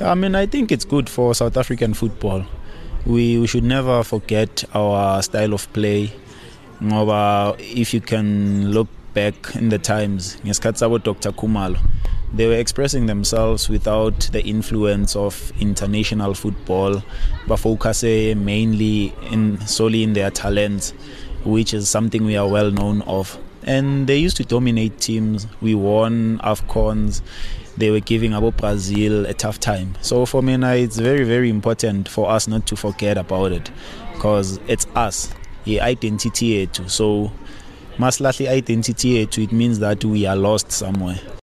I mean, I think it's good for South African football. We, we should never forget our style of play. If you can look back in the times, ngesikhathi Dr. Khumalo, they were expressing themselves without the influence of international football, but focus eh, mainly in solely in their talents, which is something we are well known of. And they used to dominate teams. We won AFCONs. They were giving about Brazil a tough time. So for me, now, it's very, very important for us not to forget about it, because it's us, the identity. So maslahle identity it means that we are lost somewhere.